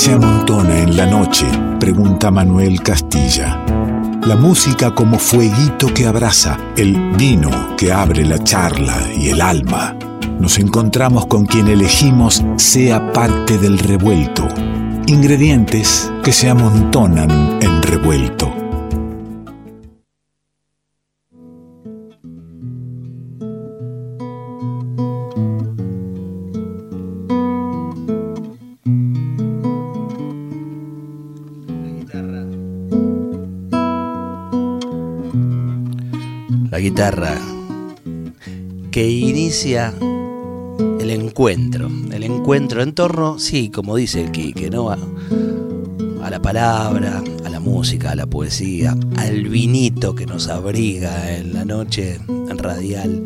se amontona en la noche? Pregunta Manuel Castilla. La música como fueguito que abraza, el vino que abre la charla y el alma. Nos encontramos con quien elegimos sea parte del revuelto. Ingredientes que se amontonan en revuelto. Que inicia el encuentro. El encuentro en torno, sí, como dice el Quique, ¿no? A, a, la palabra, a la música, a la poesía, al vinito que nos abriga en la noche radial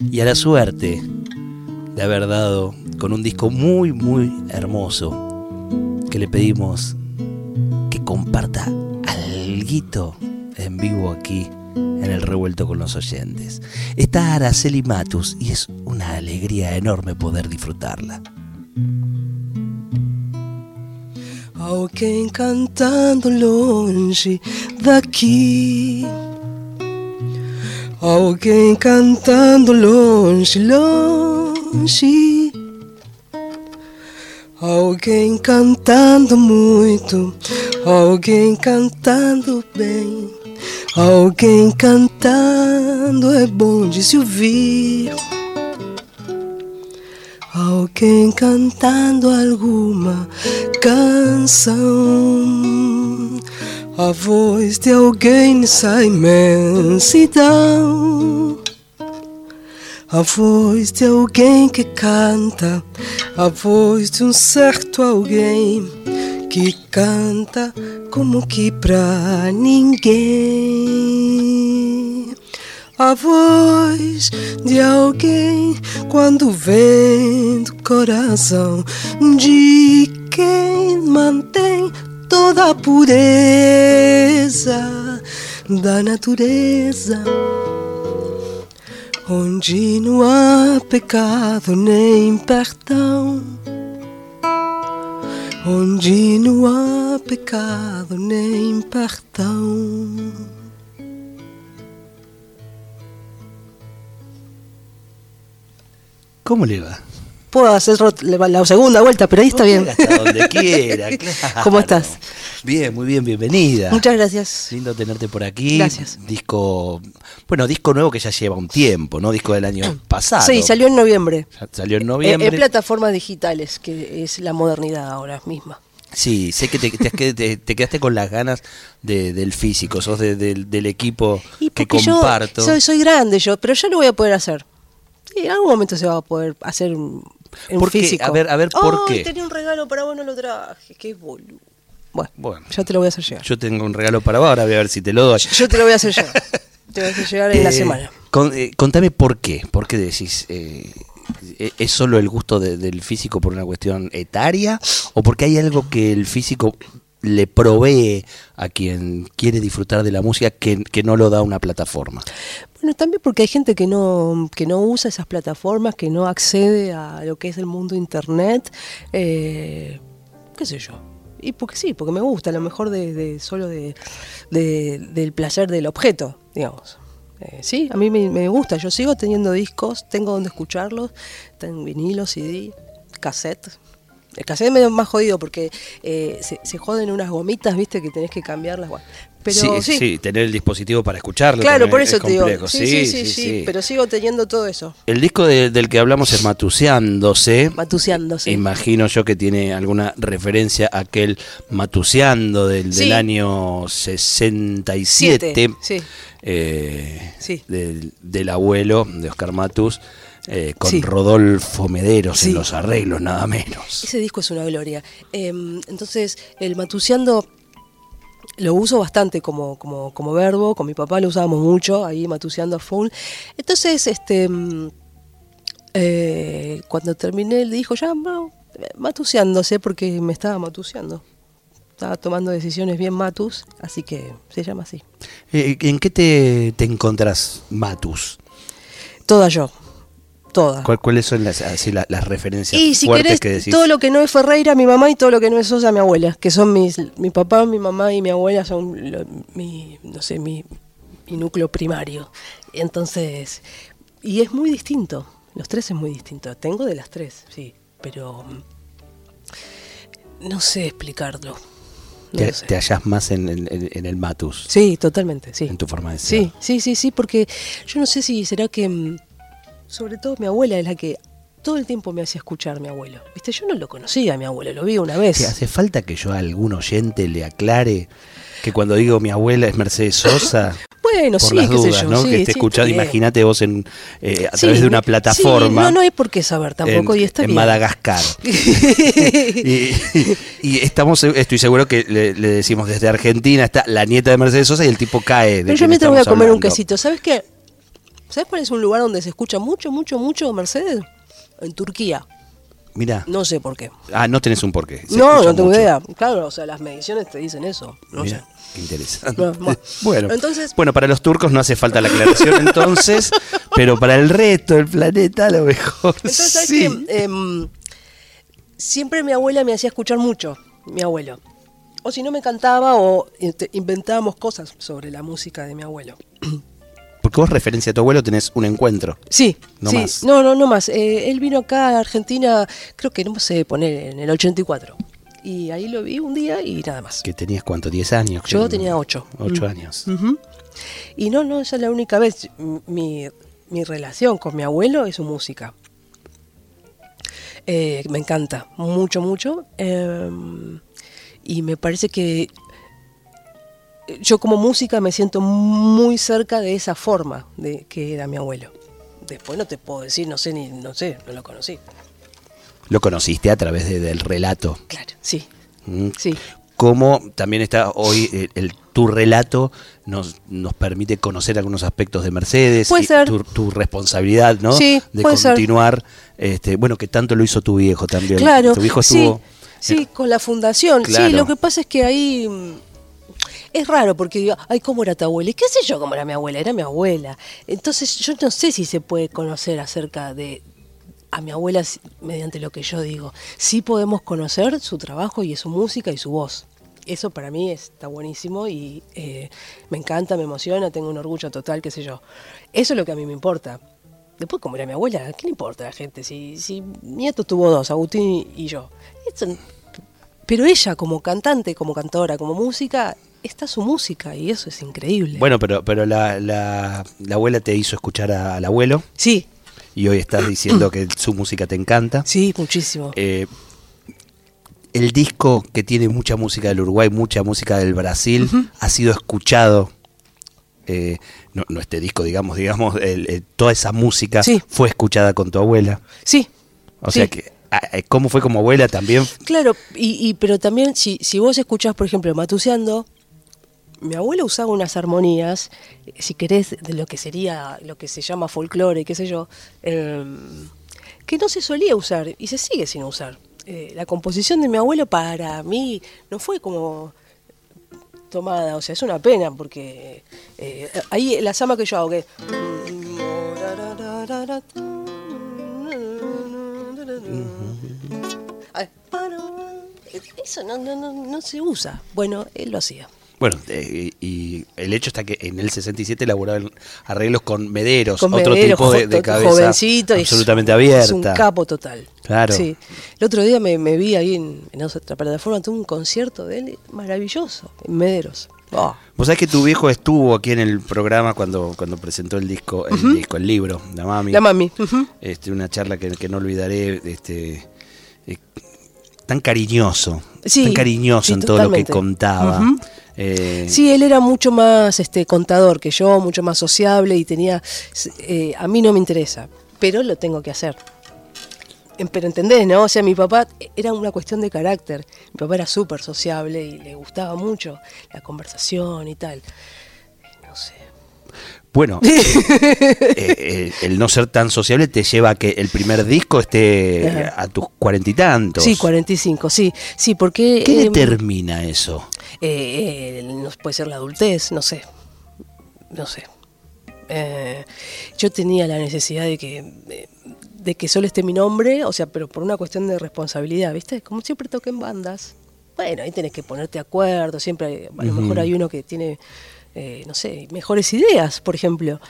y a la suerte de haber dado con un disco muy, muy hermoso que le pedimos que comparta algo en vivo aquí en el revuelto con los oyentes. Está Araceli Matus y es una alegría enorme poder disfrutarla. Alguém cantando longe daqui. Alguém cantando longe, longe. Alguém cantando muito, alguém cantando bem. Alguém cantando é bom de se ouvir. Alguém cantando alguma canção. A voz de alguém nessa imensidão. A voz de alguém que canta, a voz de um certo alguém que canta como que pra ninguém. A voz de alguém quando vem do coração de quem mantém toda a pureza da natureza. Onde não há pecado nem perdão onde não há pecado nem perdão. ¿Cómo le va? Puedo hacer la segunda vuelta, pero ahí está bien. Hasta donde quiera, claro. ¿Cómo estás? Bien, muy bien, bienvenida. Muchas gracias. Lindo tenerte por aquí. Gracias. Disco, bueno, disco nuevo que ya lleva un tiempo, ¿no? Disco del año pasado. Sí, salió en noviembre. Salió en noviembre. En, plataformas digitales, que es la modernidad ahora misma. Sí, sé que te, te, quedaste con las ganas del físico, sos del equipo que comparto. soy, soy grande yo, pero yo lo voy a poder hacer. Sí, en algún momento se va a poder hacer un, físico. A ver, a ver, ¿por oh, qué? tenía un regalo para vos, no lo traje. Qué boludo. Bueno, bueno, ya te lo voy a hacer llegar. Yo tengo un regalo para vos, ahora voy a ver si te lo doy. Yo te lo voy a hacer llegar. te voy a hacer llegar en la eh, semana. Eh, contame por qué. ¿Por qué decís... Eh, ¿Es solo el gusto del físico por una cuestión etaria o porque hay algo que el físico le provee a quien quiere disfrutar de la música que, no lo da una plataforma? Bueno, también porque hay gente que no, que no usa esas plataformas, que no accede a lo que es el mundo internet, eh, qué sé yo. Y porque sí, porque me gusta, a lo mejor de, solo de, del placer del objeto, digamos. Eh, sí, a mí me, gusta, yo sigo teniendo discos, tengo donde escucharlos, tengo vinilo, CD, cassette. El cassette es medio más jodido porque eh, se, se, joden unas gomitas, viste, que tenés que cambiarlas. Pero, sí, sí, tener el dispositivo para escucharlo. Claro, por eso te digo. Sí sí, sí pero sigo teniendo todo eso. El disco del que hablamos es Matuseándose. Matuseándose. Imagino yo que tiene alguna referencia a aquel Matuseando del, del año 67. sí. Eh, del, abuelo de Oscar Matus. Eh, con Rodolfo Mederos en los arreglos, nada menos. Ese disco es una gloria. Em, entonces, el Matuseando lo uso bastante como, como, como verbo, con mi papá lo usábamos mucho, ahí matuseando a full. Entonces, este mm, eh, cuando terminé, él dijo, ya, no, matuseándose, porque me estaba matuseando. Estaba tomando decisiones bien matus, así que se llama así. Eh, ¿En qué te, te encontrás matus? Toda yo. Toda. ¿Cuál- ¿Cuáles son las, así, la- las referencias Y si fuertes querés, que decís? todo lo que no es Ferreira, mi mamá, y todo lo que no es Sosa, mi abuela, que son mis, mi papá, mi mamá y mi abuela son lo- mi, no sé, mi, mi núcleo primario. Entonces, y es muy distinto, los tres es muy distinto. Tengo de las tres, sí, pero mm, no sé explicarlo. No te, te hallás más en, en- en el Matus, Sí, totalmente, sí. en tu forma de ser. Sí, sí, sí, sí, porque yo no sé si será que, mm, sobre todo mi abuela es la que todo el tiempo me hacía escuchar mi abuelo. Viste, yo no lo conocía a mi abuelo, lo vi una vez. Hace falta que yo a algún oyente le aclare que cuando digo mi abuela es Mercedes Sosa, bueno, por sí, las qué sé dudas, yo, ¿no? sí, que esté sí, escuchando, imagínate vos en, eh, a través de una plataforma. no, no hay por qué saber tampoco, en, y está en bien. Madagascar. y, y estamos, estoy seguro que le, le decimos desde Argentina está la nieta de Mercedes Sosa y el tipo cae. De Pero yo mientras voy a comer un quesito. ¿Sabes qué? ¿Sabes cuál es un lugar donde se escucha mucho, mucho, mucho Mercedes? En Turquía. Mira. No sé por qué. Ah, no tenés un porqué. Se no, no tengo mucho. idea. Claro, o sea, las mediciones te dicen eso. No Mira, sé. qué interesante. No, bueno. bueno, Entonces- bueno, para los turcos no hace falta la aclaración entonces, pero para el resto del planeta a lo mejor Entonces, ¿sabes sí. qué? Em, siempre mi abuela me hacía escuchar mucho, mi abuelo. O si no me cantaba o este, inventábamos cosas sobre la música de mi abuelo. Porque vos referencia a tu abuelo tenés un encuentro. Sí, No sí. más. No, no, no más. Eh, él vino acá a Argentina, creo que no sé poner, en el 84. Y ahí lo vi un día y nada más. Que tenías cuánto, 10 años. Yo creo. tenía ocho. Ocho Mm. años. Y no, no, esa es la única vez. Mi, mi relación con mi abuelo es su música. Eh, me encanta, mucho, mucho. eh, y me parece que yo como música me siento muy cerca de esa forma de que era mi abuelo. Después no te puedo decir, no sé, ni no sé, no lo conocí. Lo conociste a través de- del relato. Claro, sí, Mm. sí. Como también está hoy eh, el, tu relato nos, nos permite conocer algunos aspectos de Mercedes Puede y ser. Tu, tu responsabilidad, ¿no? Sí, de puede ser. continuar, este, bueno, que tanto lo hizo tu viejo también. Claro, Tu hijo sí, estuvo sí, con la fundación. Claro. Sí, lo que pasa es que ahí mm, es raro porque digo, ay, ¿cómo era tu abuela? ¿Y qué sé yo cómo era mi abuela? Era mi abuela. Entonces yo no sé si se puede conocer acerca de a mi abuela mediante lo que yo digo. Sí podemos conocer su trabajo y su música y su voz. Eso para mí está buenísimo y eh, me encanta, me emociona, tengo un orgullo total, qué sé yo. Eso es lo que a mí me importa. Después, como era mi abuela, ¿qué le importa a la gente? Si, si nieto tuvo dos, Agustín y yo. Pero ella, como cantante, como cantora, como música, está su música y eso es increíble. Bueno, pero, pero la, la, la abuela te hizo escuchar a- al abuelo Sí, y hoy estás diciendo que su música te encanta. sí, muchísimo. Eh, el disco que tiene mucha música del Uruguay, mucha música del Brasil, ha sido escuchado. eh, no, no este disco, digamos, digamos, el- el- toda esa música Sí. fue escuchada con tu abuela. sí. O sí. sea que, ah, eh, ¿cómo fue como abuela también? Claro, y, y- pero también si, si vos escuchás, por ejemplo, Matuseando, mi abuelo usaba unas armonías, si querés, de lo que sería, lo que se llama folclore, qué sé yo, em, que no se solía usar y se sigue sin usar. Eh, la composición de mi abuelo para mí no fue como tomada, o sea, es una pena porque eh, ahí la sama que yo hago, que... Eso no, no, no, no se usa. Bueno, él lo hacía. Bueno, eh, y el hecho está que en el 67 elaboraban arreglos con mederos, Con otro tipo de, de cabeza jovencito es- absolutamente Es abierta. un capo total. Claro. Sí. El otro día me, me vi ahí en, en otra plataforma, tuve un concierto de él maravilloso, en Mederos. Oh, Vos sabés que tu viejo estuvo aquí en el programa cuando, cuando presentó el disco, el disco, el libro, La Mami. La mami. Este, una charla que, que no olvidaré, este, eh, tan cariñoso, Sí, tan cariñoso sí, en todo lo que contaba. Eh, Sí, él era mucho más este contador que yo, mucho más sociable y tenía... eh, a mí no me interesa, pero lo tengo que hacer. Em, Pero entendés, ¿no? O sea, mi papá era una cuestión de carácter. Mi papá era súper sociable y le gustaba mucho la conversación y tal. No sé. Bueno, eh, eh, el no ser tan sociable te lleva a que el primer disco esté Ajá. a tus cuarenta y tantos. Sí, 45, sí. Sí, porque... ¿Qué em, determina eso? Eh, eh, no puede ser la adultez, no sé, no sé. Eh, yo tenía la necesidad de que, de que solo esté mi nombre, o sea, pero por una cuestión de responsabilidad, ¿viste? Como siempre toqué en bandas. Bueno, ahí tenés que ponerte de acuerdo, siempre hay- a lo mejor hay uno que tiene, eh, no sé, mejores ideas, por ejemplo.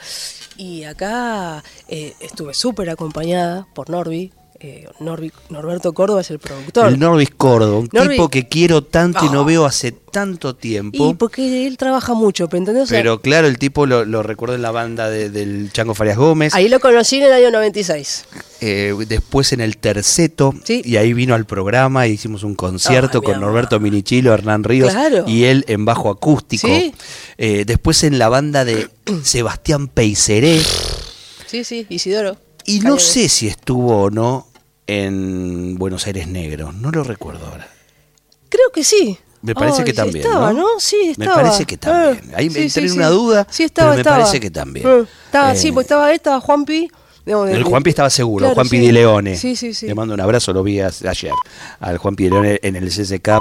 Y acá eh, estuve súper acompañada por Norby. Eh, Norby- Norberto Córdoba es el productor. El Norvis Córdoba, un Norby- tipo que quiero tanto y no Ah. veo hace tanto tiempo. y porque él trabaja mucho, ¿pero ¿entendés? O sea, Pero claro, el tipo lo, lo recuerdo en la banda de- del Chango Farias Gómez. ahí lo conocí en el año 96. eh, después en el Terceto. Sí. Y ahí vino al programa y hicimos un concierto mi con. Norberto Minichilo, Hernán Ríos Claro. y él en bajo acústico. Sí. Eh, después en la banda de Sebastián Peiseré. Sí, sí, Isidoro. Y no sé si estuvo o no en Buenos Aires Negro. No lo recuerdo ahora. Creo que sí. Me parece que también. Estaba, ¿no? ¿no? Sí, Me estaba. parece que también. Eh, Ahí sí, me entré sí, en una duda. Sí, estaba, pero me estaba. parece que también. Eh, estaba, Eh, sí, pues estaba él, estaba Juanpi. de- El Juanpi estaba seguro, Claro, Juanpi sí. Di Leone. Sí, sí, sí. Le mando un abrazo, lo vi ayer. Al Juanpi Di Leone en el CSK,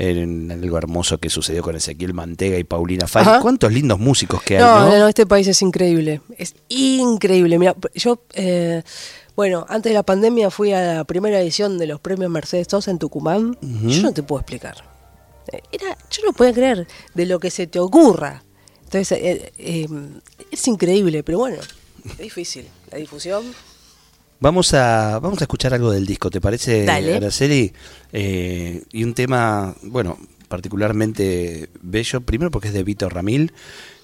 en algo hermoso que sucedió con Ezequiel Mantega y Paulina Fay. Ajá. ¿Cuántos lindos músicos que hay, No, no? este país es increíble. Es increíble. Mira, yo, eh, bueno, antes de la pandemia fui a la primera edición de los premios Mercedes Sosa en Tucumán. Yo no te puedo explicar. Eh, Era, yo no podía creer de lo que se te ocurra. Entonces, eh, eh, es increíble, pero bueno, es difícil. La difusión. Vamos a, vamos a escuchar algo del disco, ¿te parece, Dale. Araceli? Eh, y un tema, bueno, particularmente bello, primero porque es de Víctor Ramil,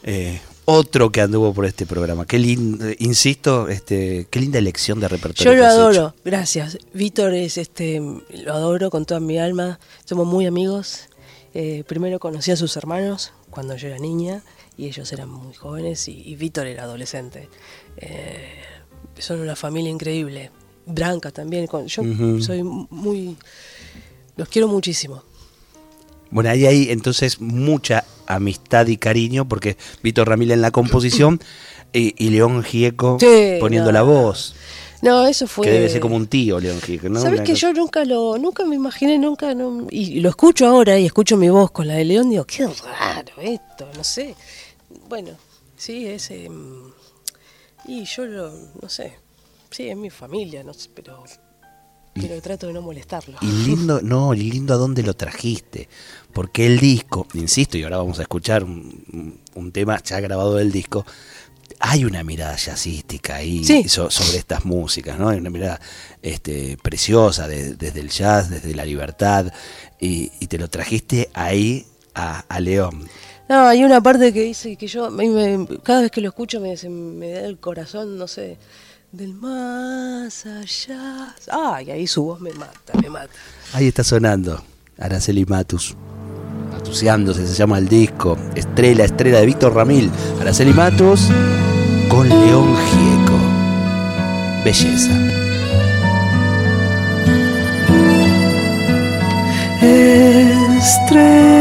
eh, otro que anduvo por este programa. Qué lindo, insisto, este, qué linda elección de repertorio. Yo lo adoro, hecho. gracias. Víctor es este, lo adoro con toda mi alma. Somos muy amigos. Eh, primero conocí a sus hermanos cuando yo era niña y ellos eran muy jóvenes y, y Víctor era adolescente. Eh, son una familia increíble. Branca también. con- yo soy muy, los quiero muchísimo. Bueno, ahí hay entonces mucha amistad y cariño, porque Víctor Ramil en la composición y, y León Gieco Sí, poniendo no, la voz. No, eso fue. Que debe ser como un tío, León Gieco, ¿no? Sabes que cosa- yo nunca lo, nunca me imaginé, nunca, no- y lo escucho ahora y escucho mi voz con la de León, digo, qué raro esto, no sé. Bueno, sí, es, em, y yo lo, no sé, sí, es mi familia, no sé, pero, pero trato de no molestarlo. Y lindo, no, y lindo a dónde lo trajiste. Porque el disco, insisto, y ahora vamos a escuchar un, un tema ya grabado del disco, hay una mirada jazzística ahí Sí. so- sobre estas músicas, ¿no? Hay una mirada este, preciosa de- desde el jazz, desde la libertad, y, y te lo trajiste ahí a, a León. No, hay una parte que dice que yo, me- cada vez que lo escucho me, se me da el corazón, no sé, del más allá. Ay, ahí su voz me mata, me mata. Ahí está sonando Araceli Matus. Matuseándose se llama el disco. Estrella, estrella de Víctor Ramil. Araceli Matus con León Gieco. Belleza. Estrella,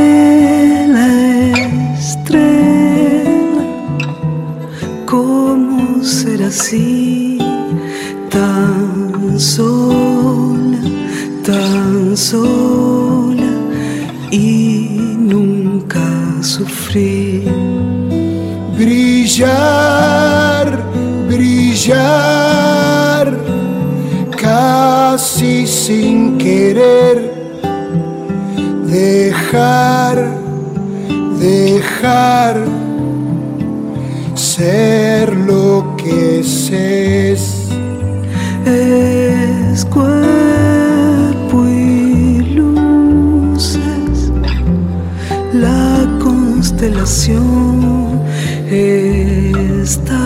así? Tan sola, tan sola y nunca sufrir. brillar, brillar, casi sin querer, dejar, dejar ser lo que es. es cuerpo y luces, la constelación estás,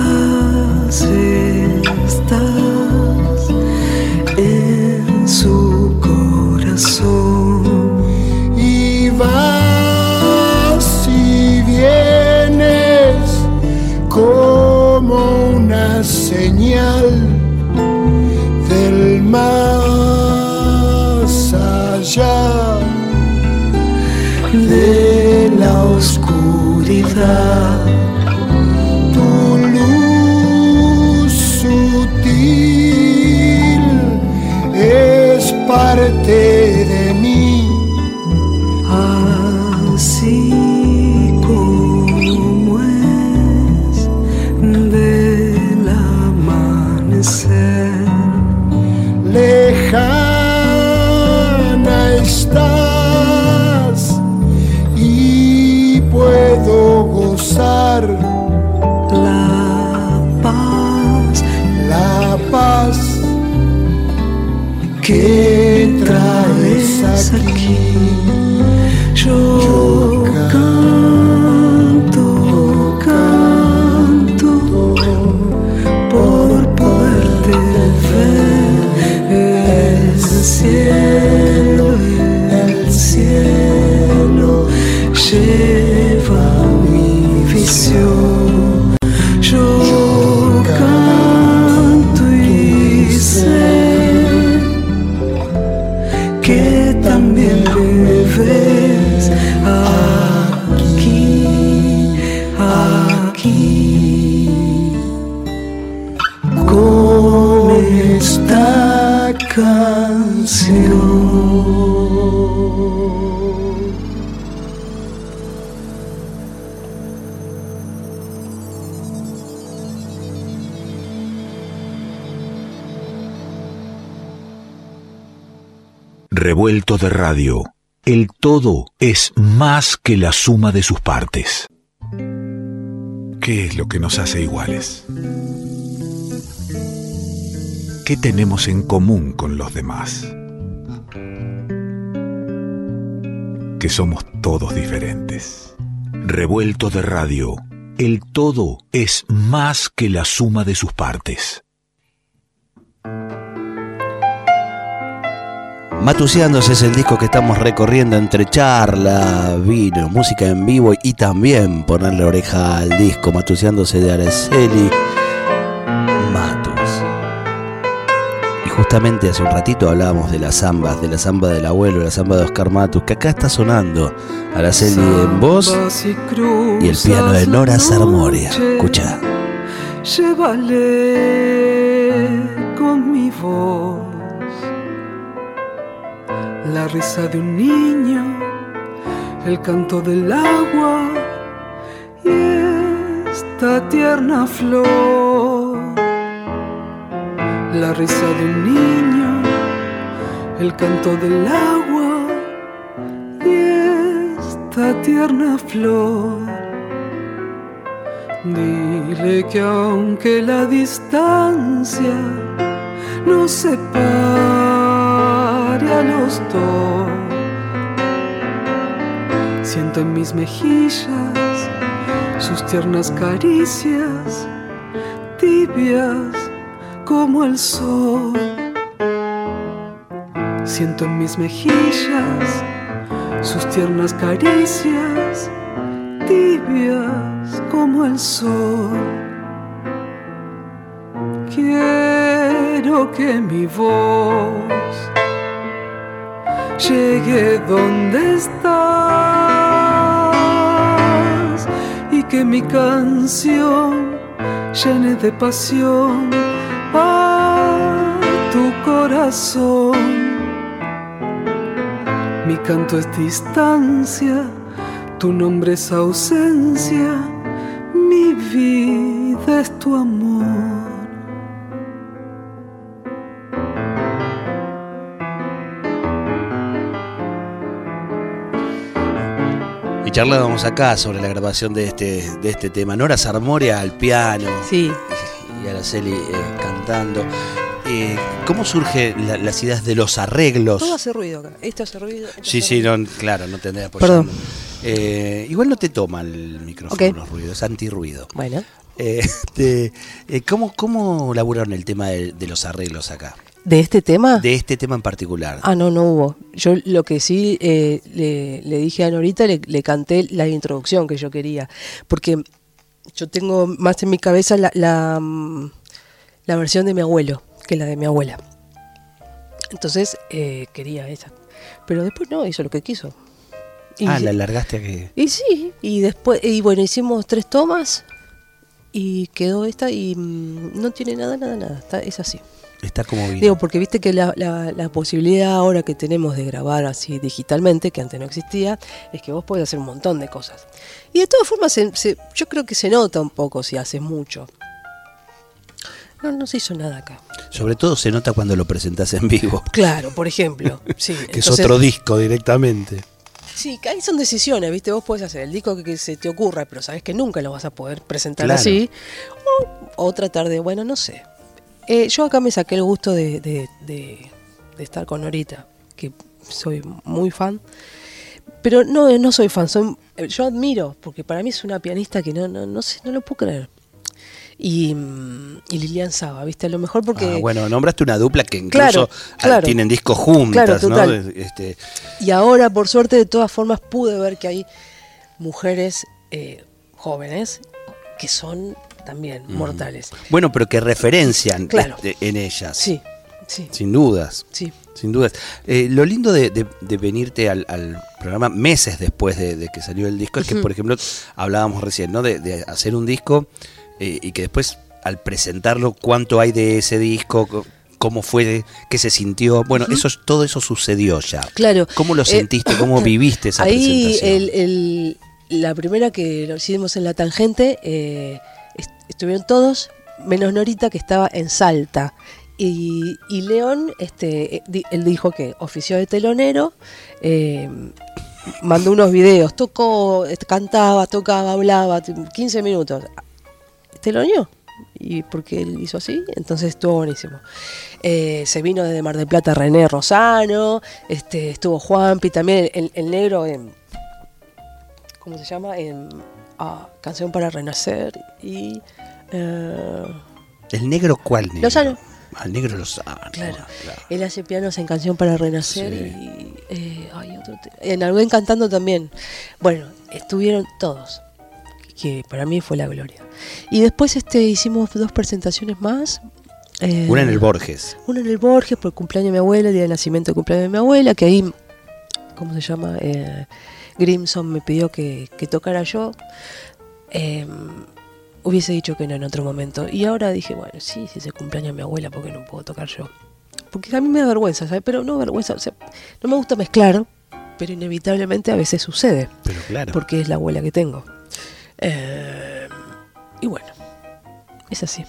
de radio. El todo es más que la suma de sus partes. ¿Qué es lo que nos hace iguales? ¿Qué tenemos en común con los demás? Que somos todos diferentes. Revuelto de radio. El todo es más que la suma de sus partes. Matuseándose es el disco que estamos recorriendo entre charla, vino, música en vivo y también ponerle oreja al disco Matuseándose de Araceli Matus. Y justamente hace un ratito hablábamos de las zambas, de la zamba del abuelo, la zamba de Oscar Matus, que acá está sonando Araceli en voz y el piano de Nora Sarmoria. Escucha. Llévale con mi voz la risa de un niño, el canto del agua y esta tierna flor. La risa de un niño, el canto del agua y esta tierna flor. Dile que aunque la distancia nos separe a los dos, siento en mis mejillas sus tiernas caricias, tibias como el sol. Siento en mis mejillas sus tiernas caricias, tibias como el sol. Quiero que mi voz llegue donde estás y que mi canción llene de pasión a tu corazón. Mi canto es distancia, tu nombre es ausencia, mi vida es tu amor. Y charlábamos acá sobre la grabación de este, de este tema. Nora Sarmoria al piano Sí, y Araceli eh, cantando. Eh, ¿Cómo surgen la- las ideas de los arreglos? todo hace ruido acá. Esto hace ruido. esto Sí, hace sí, ruido. no, claro, no tendré apoyo. Perdón. Eh, igual no te toma el micrófono Ok. los ruidos, antirruido. Bueno, este, ¿cómo, ¿Cómo laburaron el tema de, de los arreglos acá? ¿De este tema? De este tema en particular. Ah, no, no hubo. Yo lo que sí eh, le, le dije a Norita, le, le canté la introducción que yo quería. Porque yo tengo más en mi cabeza la, la, mm, la versión de mi abuelo que la de mi abuela. Entonces eh, quería esa. Pero después no, hizo lo que quiso. Y, ah, la largaste a que. y sí, y después, y bueno, hicimos tres tomas y quedó esta y mm, no tiene nada, nada, nada. Está, es así. Está como bien. Digo, porque viste que la, la- la posibilidad ahora que tenemos de grabar así digitalmente, que antes no existía, es que vos podés hacer un montón de cosas. Y de todas formas, se- se- yo creo que se nota un poco si haces mucho. No, no se hizo nada acá. Sobre todo se nota cuando lo presentás en vivo. Claro, por ejemplo. Sí, Que es otro disco directamente. Sí, que ahí son decisiones, ¿viste? Vos podés hacer el disco que, que se te ocurra, pero sabes que nunca lo vas a poder presentar Claro. así. O, o tratar de, bueno, no sé. Eh, yo acá me saqué el gusto de, de- de- de estar con Norita, que soy muy fan. Pero no, no soy fan, soy, yo admiro, porque para mí es una pianista que no, no, no sé, no lo puedo creer. Y, mm, y Lilian Saba, ¿viste? A lo mejor porque... Ah, bueno, nombraste una dupla que incluso Claro, ah, claro. tienen discos juntas, Claro, ¿no? Este, Y ahora, por suerte, de todas formas, pude ver que hay mujeres eh, jóvenes que son también mortales. bueno, pero que referencian Claro. este, en ellas. Sí, sí, Sin dudas. sí. Sin dudas. Eh, lo lindo de, de- de venirte al, al programa meses después de, de que salió el disco es que, por ejemplo, hablábamos recién, ¿no? De, hacer un disco eh, y que después, al presentarlo, cuánto hay de ese disco, co- cómo fue, qué se sintió. Bueno, eso todo eso sucedió ya. Claro. ¿Cómo lo Eh, sentiste? ¿Cómo viviste esa Ahí presentación? el, el- la primera que lo hicimos en la tangente, eh, estuvieron todos, menos Norita que estaba en Salta. Y, y León, este, eh, él dijo que ofició de telonero, eh, mandó unos videos, tocó, este, cantaba, tocaba, hablaba, t- 15 minutos. Teloneó. Y porque él hizo así, entonces estuvo buenísimo. Eh, se vino desde Mar del Plata René Rosano, este, estuvo Juanpi también, el, el negro en. ¿Cómo se llama? En ah, Canción para Renacer. Y. eh, ¿El negro cuál negro? Lozano. Ah, el negro Lozano. Claro. claro. Él hace pianos en Canción para Renacer Sí. y. eh, ay, otro en Algún Cantando también. Bueno, estuvieron todos. Que para mí fue la gloria. Y después este hicimos dos presentaciones más. eh, Una en el Borges. Una en el Borges por el cumpleaños de mi abuela, el día de nacimiento del cumpleaños de mi abuela, que ahí, ¿cómo se llama? Eh, Grimson me pidió que, que tocara yo. Eh, hubiese dicho que no en otro momento. Y ahora dije, bueno, sí, si es el cumpleaños de mi abuela, ¿por qué no puedo tocar yo? Porque a mí me da vergüenza, ¿sabes? Pero no vergüenza, o sea, no me gusta mezclar, pero inevitablemente a veces sucede, Pero claro. porque es la abuela que tengo. Eh, y bueno, es así.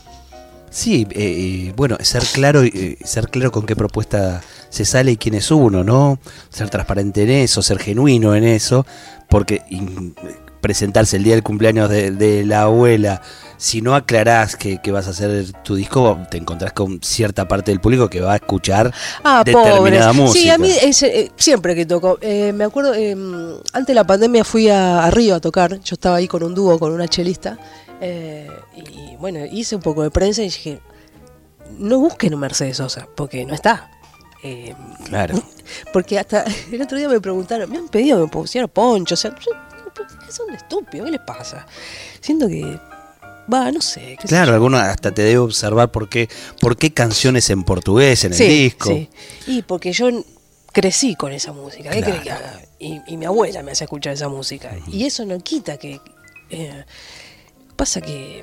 Sí, eh, eh, bueno, ser claro, eh, ser claro con qué propuesta se sale quién es uno, ¿no? Ser transparente en eso, ser genuino en eso, porque presentarse el día del cumpleaños de, de la abuela, si no aclarás que, que vas a hacer tu disco, te encontrás con cierta parte del público que va a escuchar Ah, determinada pobres. música. Sí, a mí es, eh, siempre que toco. eh, me acuerdo, eh, antes de la pandemia fui a, a Río a tocar. Yo estaba ahí con un dúo, con una chelista. y bueno, hice un poco de prensa y dije, no busquen un Mercedes Sosa, porque no está. Eh, Claro. porque hasta el otro día me preguntaron, me han pedido que me pusiera poncho. O sea, yo- ¿qué son estúpidos? ¿Qué les pasa? Siento que, va, no sé. Claro, yo. alguno hasta te debe observar por qué, por qué canciones en portugués en el disco. sí. Y porque yo crecí con esa música. ¿Qué Claro. que haga? Y, y mi abuela me hace escuchar esa música. Y eso no quita que. eh, pasa que.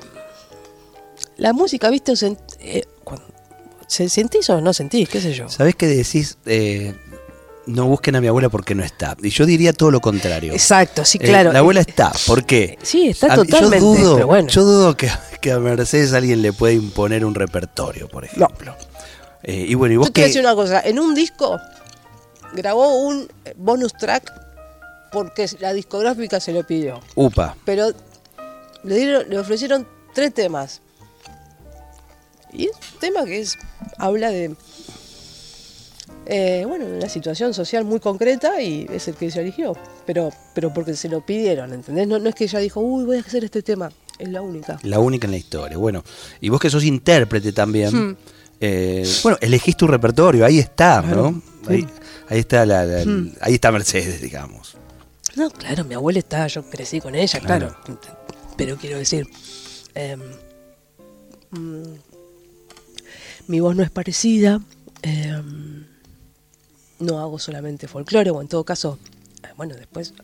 La música, ¿viste? Eh, cuando- ¿se- ¿Sentís o no sentís? ¿Qué sé yo? ¿Sabés qué decís? Eh, no busquen a mi abuela porque no está. Y yo diría todo lo contrario. Exacto, sí, Eh, claro. la abuela está. ¿Por qué? Sí, está A totalmente. Yo dudo, pero bueno. yo dudo que, que a Mercedes alguien le puede imponer un repertorio, por ejemplo. Eh, y bueno, y vos Yo te voy a qué. decir una cosa. En un disco grabó un bonus track porque la discográfica se lo pidió. Upa. pero le, dieron, le ofrecieron tres temas. Y es un tema que es habla de eh, bueno, de una situación social muy concreta y es el que se eligió. Pero, pero porque se lo pidieron, ¿entendés? No, no es que ella dijo, uy, voy a hacer este tema. Es la única. La única en la historia. Bueno, y vos que sos intérprete también. Hmm. eh, bueno, elegís tu repertorio, ahí está, Claro. ¿no? Ahí, ahí está la, la- Hmm. ahí está Mercedes, digamos. No, claro, mi abuela está, yo crecí con ella, claro. Pero quiero decir, em, mm, mi voz no es parecida, em, no hago solamente folclore, o en todo caso, eh, bueno, después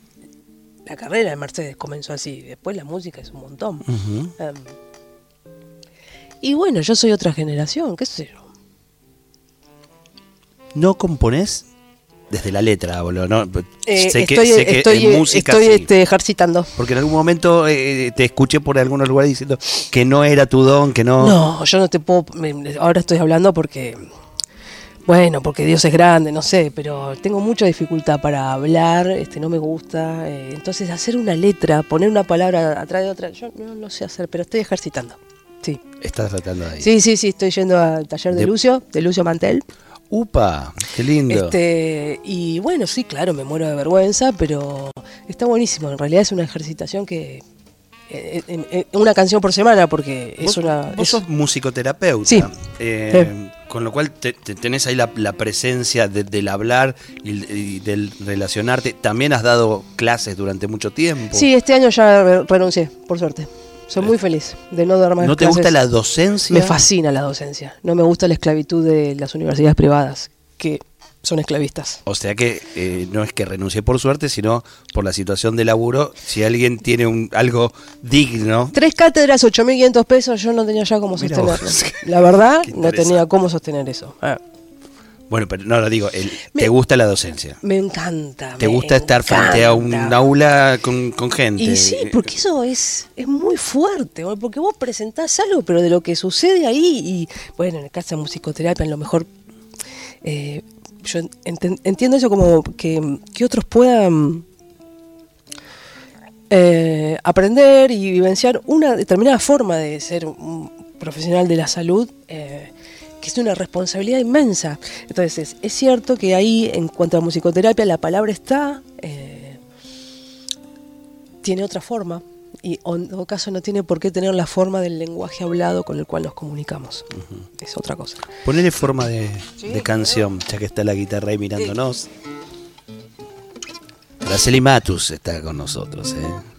la carrera de Mercedes comenzó así, después la música es un montón. Em, y bueno, yo soy otra generación, qué sé yo. ¿No componés? Desde la letra, boludo, ¿no? Eh, sé que, estoy sé que estoy, en música estoy sí. este, ejercitando. Porque en algún momento eh, te escuché por algunos lugares diciendo que no era tu don, que no. No, yo no te puedo. me- ahora estoy hablando porque. Bueno, porque Dios es grande, no sé, pero tengo mucha dificultad para hablar, este, no me gusta. eh, entonces, hacer una letra, poner una palabra atrás de otra, yo no lo sé hacer, pero estoy ejercitando. Sí, Estás tratando ahí. sí, sí, sí, estoy yendo al taller de, De- Lucio, de Lucio Mantel. Upa, qué lindo. Este, y bueno, sí, claro, me muero de vergüenza, pero está buenísimo. En realidad es una ejercitación que. eh, una canción por semana, porque es una. Vos es- sos musicoterapeuta. Sí. eh, Con lo cual te- te- tenés ahí la, la presencia de- del hablar y, y del relacionarte. También has dado clases durante mucho tiempo. Sí, este año ya re- renuncié, por suerte. Soy muy feliz de no dar más ¿No te clases. gusta la docencia? Me fascina la docencia. No me gusta la esclavitud de las universidades privadas, que son esclavistas. O sea que eh, no es que renuncié por suerte, sino por la situación de laburo. Si alguien tiene un, algo digno, Tres cátedras, 8.500 pesos, yo no tenía ya cómo sostenerlo. La verdad, no tenía cómo sostener eso. Ah, bueno, pero no lo digo, el- Me- te gusta la docencia. me encanta. Te me gusta estar frente a un aula con, con gente. Y sí, porque eso es, es muy fuerte, porque vos presentás algo, pero de lo que sucede ahí, y bueno, en el caso de musicoterapia, a lo mejor eh, yo entiendo eso como que, que otros puedan eh, aprender y vivenciar una determinada forma de ser un profesional de la salud. eh, que es una responsabilidad inmensa. Entonces, es, cierto que ahí, en cuanto a musicoterapia, la palabra está, eh, tiene otra forma y o en todo caso no tiene por qué tener la forma del lenguaje hablado con el cual nos comunicamos. Es otra cosa. Ponele forma de, de canción, ya que está la guitarra ahí mirándonos. Araceli Matus está con nosotros, ¿eh?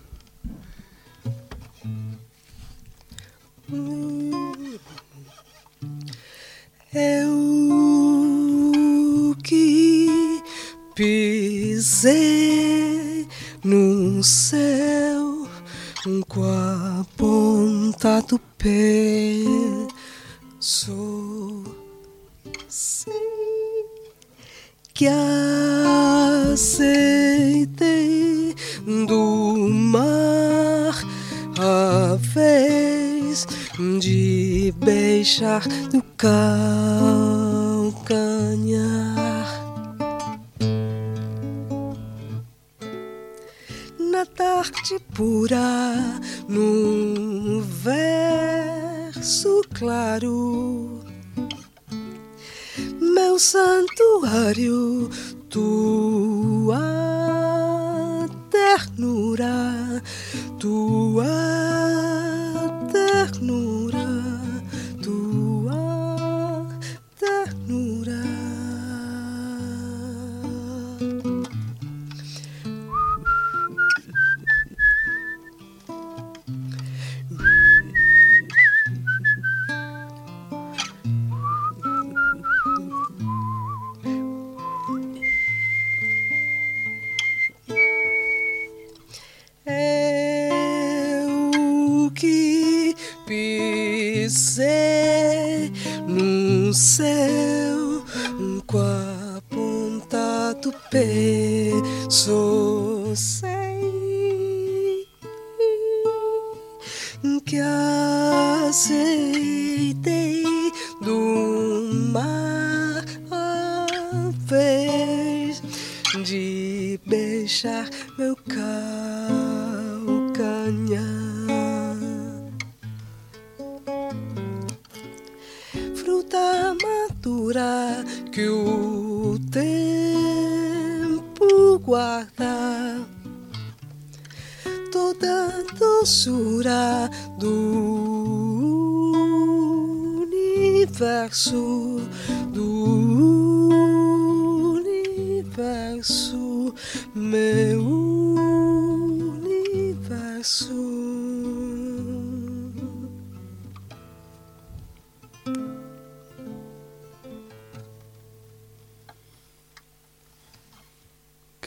Qué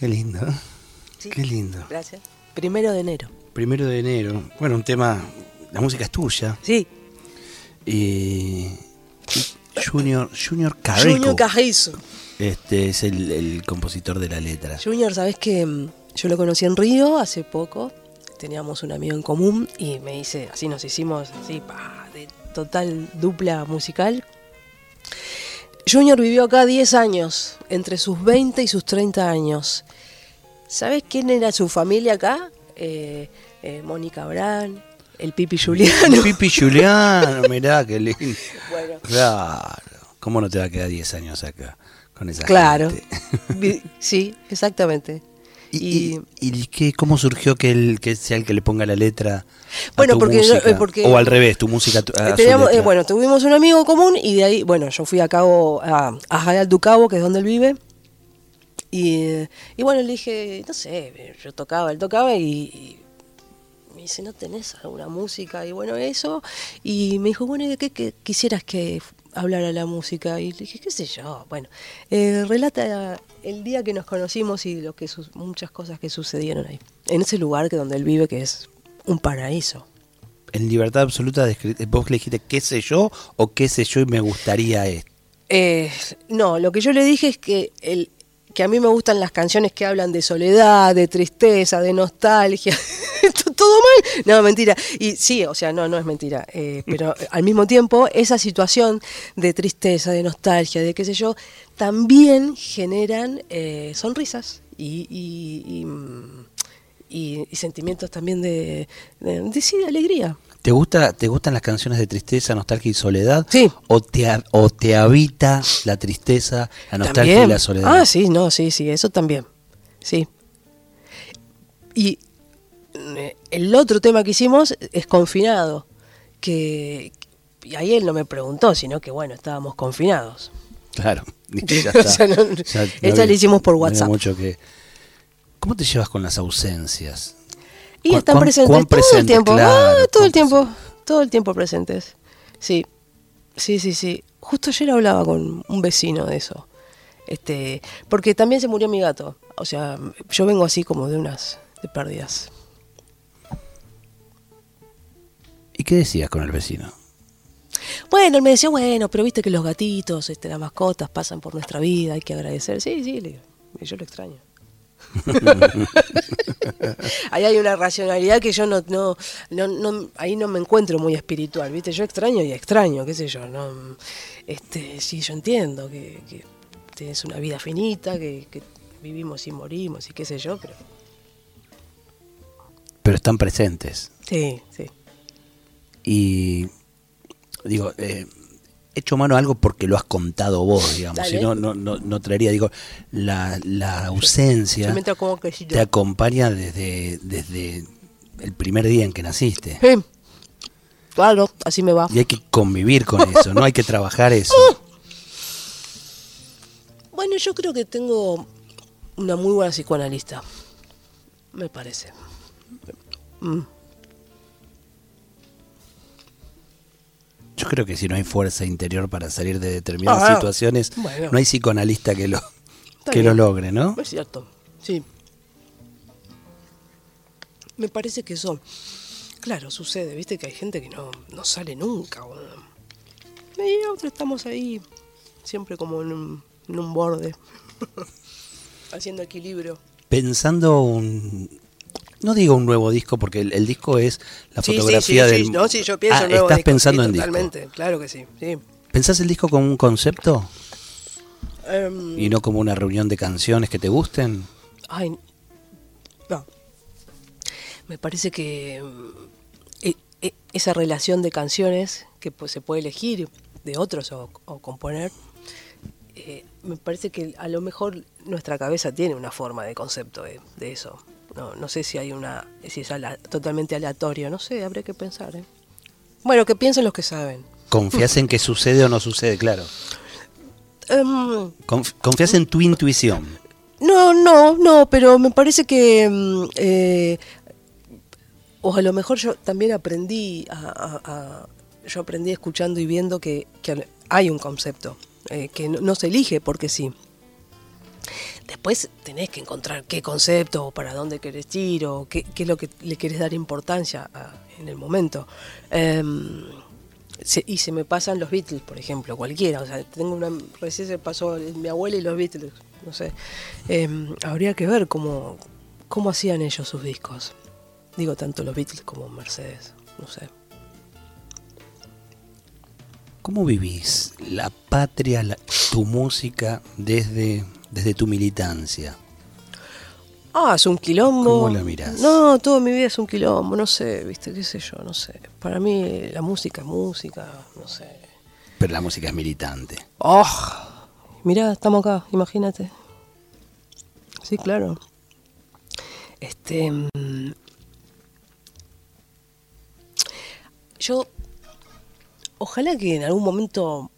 lindo. ¿eh? Qué lindo. Gracias. Primero de enero. Primero de enero. Bueno, un tema. La música es tuya. Sí. Y. y Junior, Junior Carrico. Junior Carrizo. Este es el, el compositor de la letra. Junior, sabes que mm, yo lo conocí en Río hace poco. Teníamos un amigo en común y me dice, así nos hicimos, así, pa, de total dupla musical. Junior vivió acá 10 años, entre sus 20 y sus 30 años. ¿Sabes quién era su familia acá? Eh, eh, Mónica Brand, el Pipi Juliano. Pipi Juliano, mirá qué lindo. Bueno, Claro. ¿Cómo no te va a quedar 10 años acá con esa Claro. gente? Sí, exactamente. ¿Y, Y- qué, cómo surgió que, él, que sea el que le ponga la letra? a Bueno, tu porque música? eh, porque- o al revés, tu música a teníamos- eh, bueno, tuvimos un amigo común y de ahí, bueno, yo fui a Cabo, a, a Jayal du Cabo, que es donde él vive. Y, y bueno, le dije, no sé, yo tocaba, él tocaba y, me dice, ¿no tenés alguna música? Y bueno, eso. Y me dijo, bueno, ¿y de qué, qué quisieras que hablara la música? Y le dije, qué sé yo. Bueno, eh, relata el día que nos conocimos y lo que muchas cosas que sucedieron ahí. En ese lugar que donde él vive, que es un paraíso. En libertad absoluta, vos le dijiste qué sé yo o qué sé yo y me gustaría esto. Eh, no, lo que yo le dije es que el que a mí me gustan las canciones que hablan de soledad, de tristeza, de nostalgia. Todo mal. No, mentira. Y sí, o sea, no, no es mentira. Eh, pero al mismo tiempo, esa situación de tristeza, de nostalgia, de qué sé yo, también generan eh, sonrisas y, y- y, mm, y- y sentimientos también de, de, de- sí, de alegría. ¿Te, gusta, ¿Te gustan las canciones de tristeza, nostalgia y soledad? Sí. ¿O te, o te habita la tristeza, la nostalgia También. y la soledad? Ah, sí, no, sí, sí, eso también. Sí. Y el otro tema que hicimos es confinado, que y ahí él no me preguntó, sino que bueno, estábamos confinados. Claro. Ya O está. sea, no- Ya no esta había- hicimos por no WhatsApp. mucho que... ¿Cómo te llevas con las ausencias? Y ¿Cuán- están presentes todo el tiempo. Claro, ah, todo el tiempo, todo el tiempo presentes. Sí. Sí, sí, sí. Justo ayer hablaba con un vecino de eso. Este, porque también se murió mi gato. O sea, yo vengo así como de unas de pérdidas. ¿Y qué decías con el vecino? Bueno, él me decía, bueno, pero viste que los gatitos, este, las mascotas pasan por nuestra vida, hay que agradecer. Sí, sí, le digo, yo lo extraño. ahí hay una racionalidad que yo no, no, no, no- ahí no me encuentro muy espiritual, ¿viste? Yo extraño y extraño, qué sé yo, no, este, sí, yo entiendo que, que tienes una vida finita, que, que vivimos y morimos y qué sé yo, pero Pero están presentes. sí, sí. Y digo, eh, hecho mano a algo porque lo has contado vos, digamos. Si no, no, no, no traería, digo, la, la ausencia Yo que yo- te acompaña desde, desde el primer día en que naciste. Sí, claro, así me va. Y hay que convivir con eso, no hay que trabajar eso. Bueno, yo creo que tengo una muy buena psicoanalista. Me parece. Mm. Creo que si no hay fuerza interior para salir de determinadas Ah, situaciones, bueno. no hay psicoanalista que lo, que lo logre, ¿no? Es cierto, sí. Me parece que eso, claro, sucede, viste que hay gente que no, no sale nunca. Y otros estamos ahí, siempre como en un, en un borde, haciendo equilibrio. Pensando un... No digo un nuevo disco porque el, el disco es la Sí, sí, fotografía sí, del... sí, no, sí, yo pienso Ah, en nuevo estás disco, pensando en disco. Totalmente, claro que sí. ¿Pensás el disco como un concepto Em, y no como una reunión de canciones que te gusten? Ay, no. Me parece que mm, e- e- esa relación de canciones que pues, se puede elegir de otros o, o componer, eh, me parece que a lo mejor nuestra cabeza tiene una forma de concepto de, de eso. No, no sé si hay una, si es ala- totalmente aleatorio, no sé, habría que pensar. ¿eh? Bueno, que piensen los que saben. ¿Confías en que sucede o no sucede? Claro. Em, Conf- ¿Confías en tu intuición? No, no, no, pero me parece que. mm, eh, o a lo mejor yo también aprendí a. a- a- yo aprendí escuchando y viendo que, que hay un concepto, eh, que no, no se elige porque sí. Después tenés que encontrar qué concepto, o para dónde querés ir, o qué, es lo que le querés dar importancia en el momento. Em, y se me pasan los Beatles, por ejemplo, cualquiera. O sea, tengo una, recién se pasó mi abuela y los Beatles, no sé. Em, habría que ver cómo, cómo hacían ellos sus discos. Digo, tanto los Beatles como Mercedes, no sé. ¿Cómo vivís la patria, la- tu música desde, desde tu militancia? Ah, es un quilombo. ¿Cómo la mirás? No, toda mi vida es un quilombo, no sé, viste, qué sé yo, no sé. Para mí la música es música, no sé. Pero la música es militante. ¡Oh! Mirá, estamos acá, imagínate. Sí, claro. Este. mm, Yo. Ojalá que en algún momento.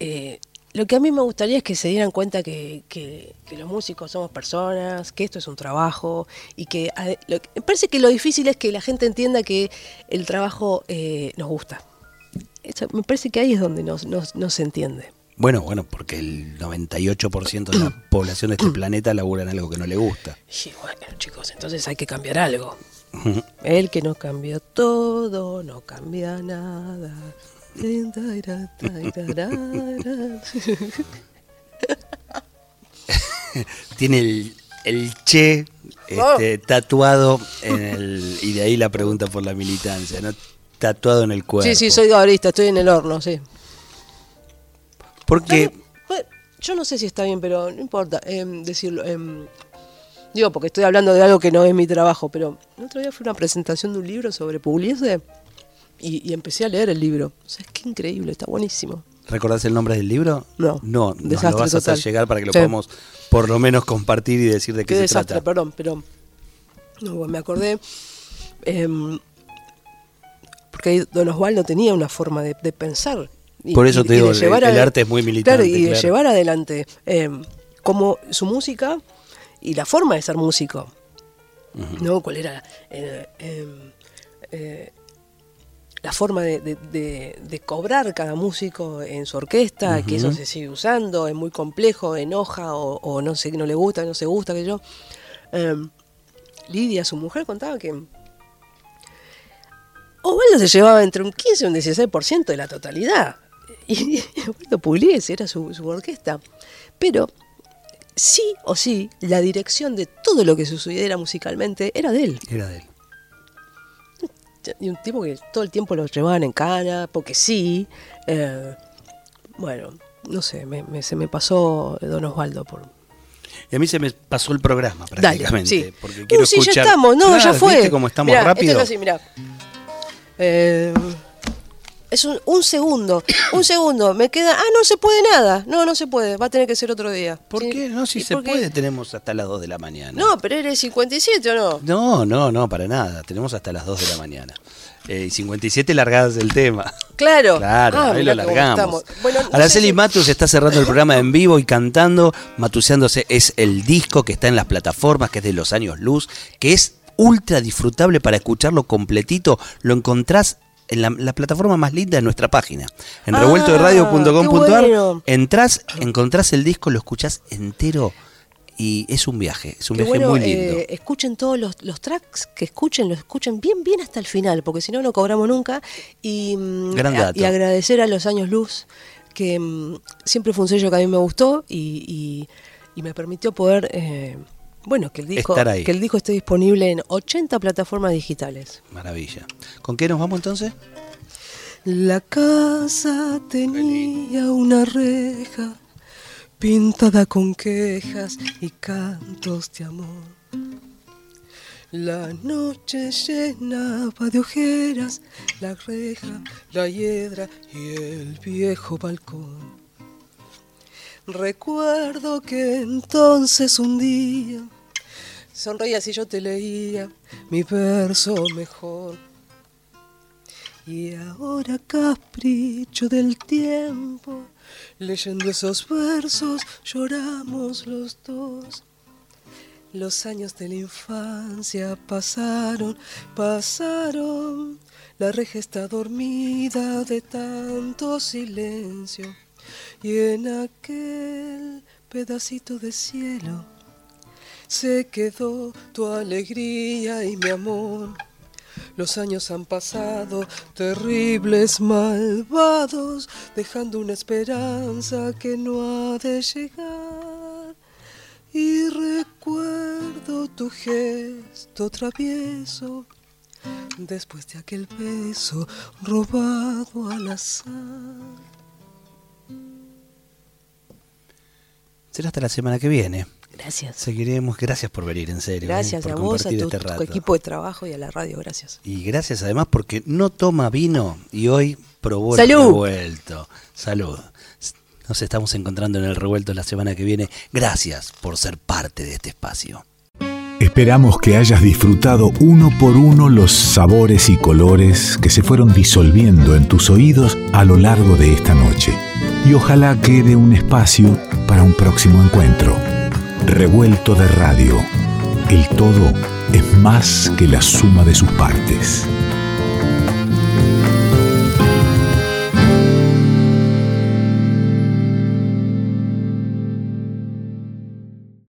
eh, lo que a mí me gustaría es que se dieran cuenta que, que- que los músicos somos personas, que esto es un trabajo y que ade- lo- me parece que lo difícil es que la gente entienda que el trabajo eh, nos gusta. Eso- me parece que ahí es donde nos, nos- entiende. Bueno, bueno, porque el 98% de la población de este planeta labura en algo que no le gusta. Y bueno, chicos, entonces hay que cambiar algo. El que no cambió todo, no cambia nada. Tiene el, el che este, tatuado en el. Y de ahí la pregunta por la militancia, ¿no? Tatuado en el cuerpo. Sí, sí, soy gabarista, estoy en el horno, sí. Porque. Yo no sé si está bien, pero no importa em, decirlo. em, digo, porque estoy hablando de algo que no es mi trabajo, pero el otro día fue una presentación de un libro sobre Pugliese y, y empecé a leer el libro. O sea, es que increíble, está buenísimo. ¿Recordás el nombre del libro? No. No, nos lo vas a hacer total. llegar para que lo Sí. podamos por lo menos compartir y decir de qué, Qué se desastre, trata. perdón, pero no, me acordé em, porque ahí Don Osvaldo tenía una forma de, de pensar. y- Por eso y- te digo, el- el arte es muy militante, Claro, y de llevar adelante em, como su música y la forma de ser músico. ¿No? ¿Cuál era eh, em, eh, la forma de, de- de- de cobrar cada músico en su orquesta? Que eso se sigue usando, es muy complejo, enoja o, o no sé, no le gusta, no se gusta, que yo. Em, Lidia, su mujer, contaba que Osvaldo se llevaba entre un 15 y un 16% de la totalidad. Y, y Osvaldo Pugliese era su, su orquesta. Pero sí o sí, la dirección de todo lo que sucediera musicalmente era de él. Era de él. Y un tipo que todo el tiempo lo llevaban en cana, porque sí. eh, bueno, no sé, me- me- se me pasó Don Osvaldo por, Y a mí se me pasó el programa Dale, prácticamente. sí. Porque Uh, quiero sí, escuchar. ya estamos, no, ya Claro, fue. ¿viste cómo estamos Mirá, rápido? Esto es así, mirá. Eh, es un, un segundo, un segundo. Me queda. Ah, no se puede nada. No, no se puede. Va a tener que ser otro día. ¿Por Sí. qué? No, si ¿Y se puede, tenemos hasta las 2 de la mañana. No, pero eres 57 o no. No, no, no, para nada. Tenemos hasta las 2 de la mañana. Eh, y 57 largadas del tema. Claro. Claro, Ah, ahí lo largamos. Bueno, no Araceli si- Matus está cerrando el programa en vivo y cantando. Matuseándose es el disco que está en las plataformas, que es de los años luz, que es ultra disfrutable para escucharlo completito. Lo encontrás en la, la plataforma más linda de nuestra página. En Ah, revueltoderadio.com.ar bueno. entrás, encontrás el disco, lo escuchás entero y es un viaje. Es un Qué viaje bueno, muy lindo. eh, escuchen todos los, los tracks que escuchen, los escuchen bien, bien hasta el final, porque si no, no cobramos nunca. Y, mm, a- y agradecer a los años luz, que mm, siempre fue un sello que a mí me gustó y, y- y me permitió poder, eh, bueno, que el, disco, que el disco esté disponible en 80 plataformas digitales. Maravilla. ¿Con qué nos vamos entonces? La casa tenía una reja pintada con quejas y cantos de amor. La noche llenaba de ojeras la reja, la hiedra y el viejo balcón. Recuerdo que entonces un día sonreías y yo te leía mi verso mejor. Y ahora capricho del tiempo, leyendo esos versos lloramos los dos. Los años de la infancia pasaron, pasaron. La reja está dormida de tanto silencio. Y en aquel pedacito de cielo se quedó tu alegría y mi amor. Los años han pasado, terribles, malvados, dejando una esperanza que no ha de llegar. Y recuerdo tu gesto travieso, después de aquel beso robado al azar. Será hasta la semana que viene. Gracias. Seguiremos. Gracias por venir, en serio. ¿eh? Gracias por a vos, a tu, este tu equipo de trabajo y a la radio, gracias. Y gracias además porque no toma vino y hoy probó ¡Salud! el revuelto. Salud. Nos estamos encontrando en el revuelto la semana que viene. Gracias por ser parte de este espacio. Esperamos que hayas disfrutado uno por uno los sabores y colores que se fueron disolviendo en tus oídos a lo largo de esta noche. Y ojalá quede un espacio para un próximo encuentro. Revuelto de radio. El todo es más que la suma de sus partes.